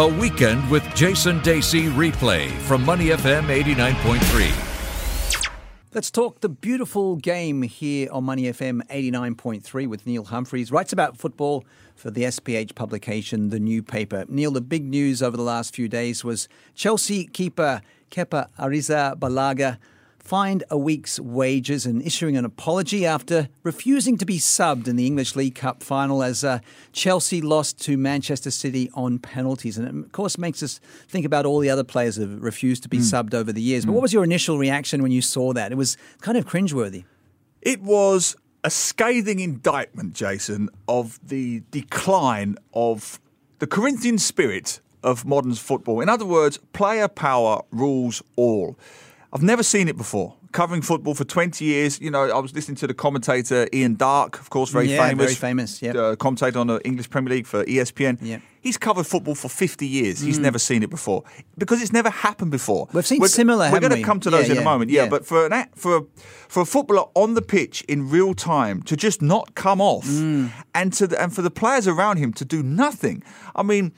A weekend with Jason Dacey replay from Money FM 89.3. Let's talk the beautiful game here on Money FM 89.3 with Neil Humphreys. Writes about football for the SPH publication, the new paper. Neil, the big news over the last few days was Chelsea keeper Kepa Arrizabalaga fined a week's wages and issuing an apology after refusing to be subbed in the English League Cup final as uh, Chelsea lost to Manchester City on penalties. And it, of course, makes us think about all the other players who have refused to be mm. subbed over the years. But mm. what was your initial reaction when you saw that? It was kind of cringeworthy. It was a scathing indictment, Jason, of the decline of the Corinthian spirit of modern football. In other words, player power rules all. I've never seen it before. Covering football for 20 years, you know, I was listening to the commentator Ian Darke, of course, very yeah, famous. very famous, yeah. Uh, commentator on the English Premier League for ESPN. Yeah. He's covered football for 50 years. Mm. He's never seen it before because it's never happened before. We've seen we're, similar. We're going to come to those yeah, in a moment. Yeah, but for an for for a footballer on the pitch in real time to just not come off, mm. and to the, and for the players around him to do nothing. I mean,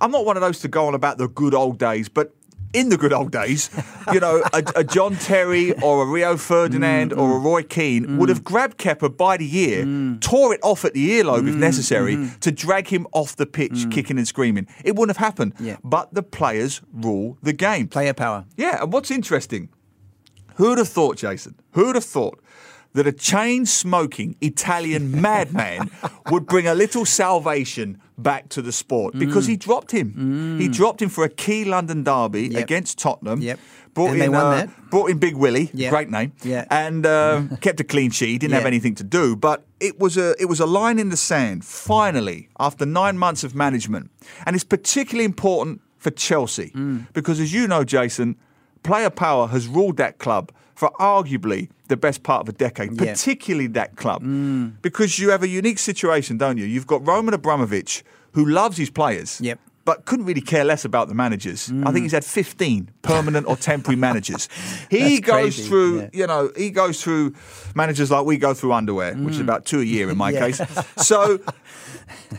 I'm not one of those to go on about the good old days, but in the good old days, you know, a, a, John Terry or a Rio Ferdinand mm, or a mm. Roy Keane mm. would have grabbed Kepa by the ear, mm. tore it off at the earlobe if mm, necessary, mm-hmm. to drag him off the pitch, kicking and screaming. It wouldn't have happened. Yeah. But the players rule the game. Player power. Yeah, and what's interesting, who'd have thought, Jason, who'd have thought that a chain smoking Italian madman would bring a little salvation back to the sport because mm. he dropped him. Mm. He dropped him for a key London derby yep. against Tottenham. Yep. Brought and in, uh, brought in Big Willie, yep. great name, yeah. and uh, kept a clean sheet. He didn't have anything to do, but it was a it was a line in the sand. Finally, after nine months of management, and it's particularly important for Chelsea mm. because, as you know, Jason, player power has ruled that club for arguably the best part of a decade, yeah. particularly that club, mm. because you have a unique situation, don't you? You've got Roman Abramovich, who loves his players. Yep. But couldn't really care less about the managers. Mm. I think he's had 15 permanent or temporary managers. He goes crazy. through, yeah. you know, he goes through managers like we go through underwear, mm. which is about two a year in my yeah. case. So,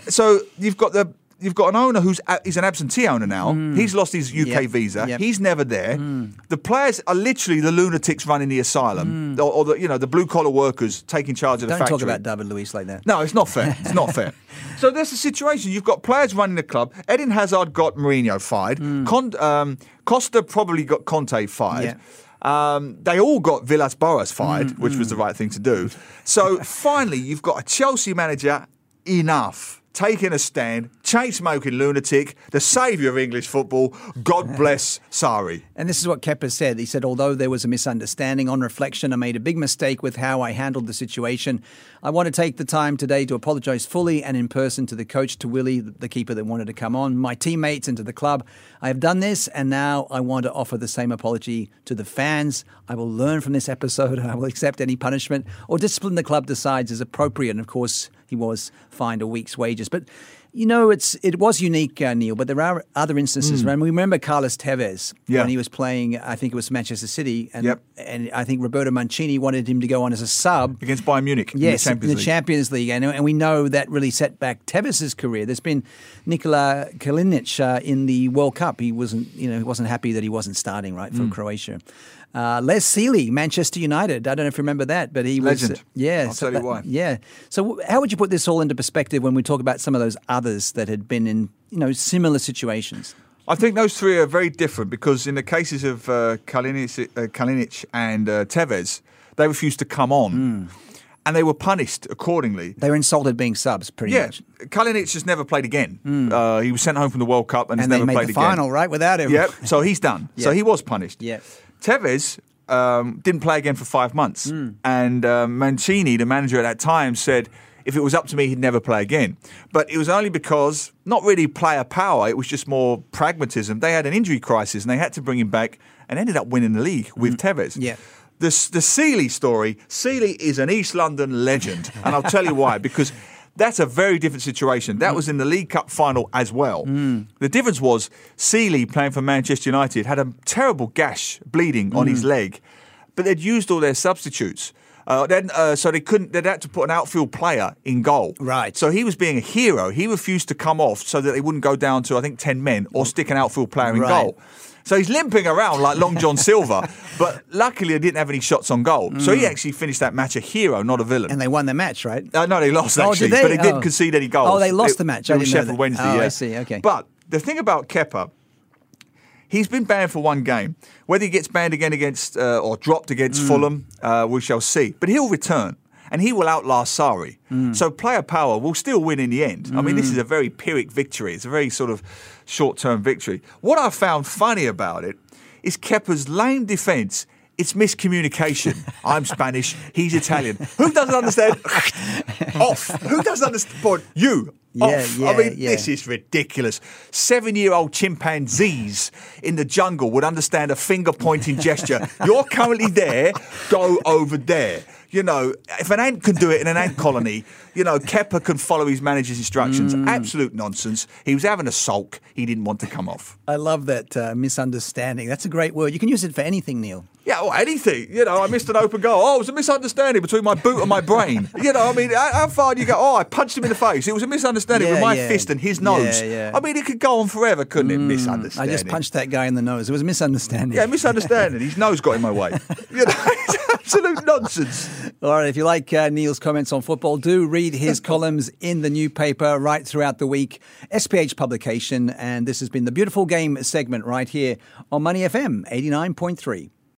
so you've got the you've got an owner who's a, he's an absentee owner now. Mm. He's lost his UK yep. visa. Yep. He's never there. Mm. The players are literally the lunatics running the asylum, mm. or, or, the you know the blue collar workers taking charge of Don't the factory. talk about David Luiz like that. No, it's not fair. It's not fair. So there's a situation. You've got players running the club. Eden Hazard got Mourinho fired. Mm. Con, um, Costa probably got Conte fired. Yeah. Um, they all got Villas Boas fired, Mm, which was the right thing to do. So finally, you've got a Chelsea manager. Enough taking a stand, chain smoking lunatic, the saviour of English football. God bless Sarri. And this is what Kepa said. He said, although there was a misunderstanding, on reflection, I made a big mistake with how I handled the situation. I want to take the time today to apologise fully and in person to the coach, to Willie, the keeper that wanted to come on, my teammates, and to the club. I have done this, and now I want to offer the same apology to the fans. I will learn from this episode. And I will accept any punishment or discipline the club decides is appropriate. And of course, he was fined a week's wages. But you know, it's it was unique, uh, Neil. But there are other instances. Mm. We remember Carlos Tevez yeah. when he was playing. I think it was Manchester City, and yep. and I think Roberto Mancini wanted him to go on as a sub against Bayern Munich. Yes, in the Champions, in the League. Champions League, and, and we know that really set back Tevez's career. There's been Nikola Kalinic uh, in the World Cup. He wasn't, you know, he wasn't happy that he wasn't starting right for Mm. Croatia. Uh, Les Sealey, Manchester United. I don't know if you remember that, but he Legend. was. Uh, yeah, I'll so tell you that- why. Yeah. So, how would you put this all into perspective when we talk about some of those others that had been in, you know, similar situations? I think those three are very different because in the cases of uh, Kalinic, uh, Kalinic and uh, Tevez, they refused to come on. Hmm. And they were punished accordingly. They were insulted being subs, pretty Yeah, much. Kalinic has never played again. Uh, he was sent home from the World Cup and, has. And they never made played the again. final, right, without him. Yep. So he's done. So he was punished. Yeah. Tevez um, didn't play again for five months, Hmm. and um, Mancini, the manager at that time, said if it was up to me, he'd never play again. But it was only because not really player power; it was just more pragmatism. They had an injury crisis, and they had to bring him back, and ended up winning the league with Tevez. Hmm. Yeah. The, the Sealey story, Sealey is an East London legend. And I'll tell you why, because that's a very different situation. That was in the League Cup final as well. Hmm. The difference was Sealey, playing for Manchester United, had a terrible gash bleeding on his hmm. leg, but they'd used all their substitutes. Uh, then, uh, so they couldn't. They had to put an outfield player in goal. Right. So he was being a hero. He refused to come off so that they wouldn't go down to I think ten men or stick an outfield player in Right. goal. So he's limping around like Long John Silver, but luckily they didn't have any shots on goal. So he actually finished that match a hero, not a villain. Mm. And they won the match, right? Uh, no, they lost Oh, actually, did they? but they didn't Oh. concede any goals. Oh, they lost It- the match. It I was Sheffield. Wednesday. Oh, yeah. I see, okay. But the thing about Kepa, he's been banned for one game. Whether he gets banned again against uh, or dropped Mm. against Fulham, uh, we shall see. But he'll return. And he will outlast Sarri. Mm. So player power will still win in the end. I mean, this is a very Pyrrhic victory. It's a very sort of short term victory. What I found funny about it is Kepa's lame defence. It's miscommunication. I'm Spanish. He's Italian. Who doesn't understand? off. Who doesn't understand? You. Yeah, off. yeah, I mean, yeah. this is ridiculous. Seven year old chimpanzees in the jungle would understand a finger pointing gesture. You're currently there, go over there. You know, if an ant can do it in an ant colony, you know, Kepa can follow his manager's instructions. Mm. Absolute nonsense. He was having a sulk. He didn't want to come off. I love that uh, misunderstanding. That's a great word. You can use it for anything, Neil. Yeah, or anything. You know, I missed an open goal. Oh, it was a misunderstanding between my boot and my brain. You know, I mean, how, far do you go? Oh, I punched him in the face. It was a misunderstanding Yeah, with my yeah. fist and his nose. Yeah, yeah. I mean, it could go on forever, couldn't it? Misunderstanding. I just punched that guy in the nose. It was a misunderstanding. Yeah, misunderstanding. His nose got in my way. You know, absolute nonsense. All right, if you like uh, Neil's comments on football, do read his columns in the new paper right throughout the week. SPH publication, and this has been the beautiful game segment right here on Money FM 89.3.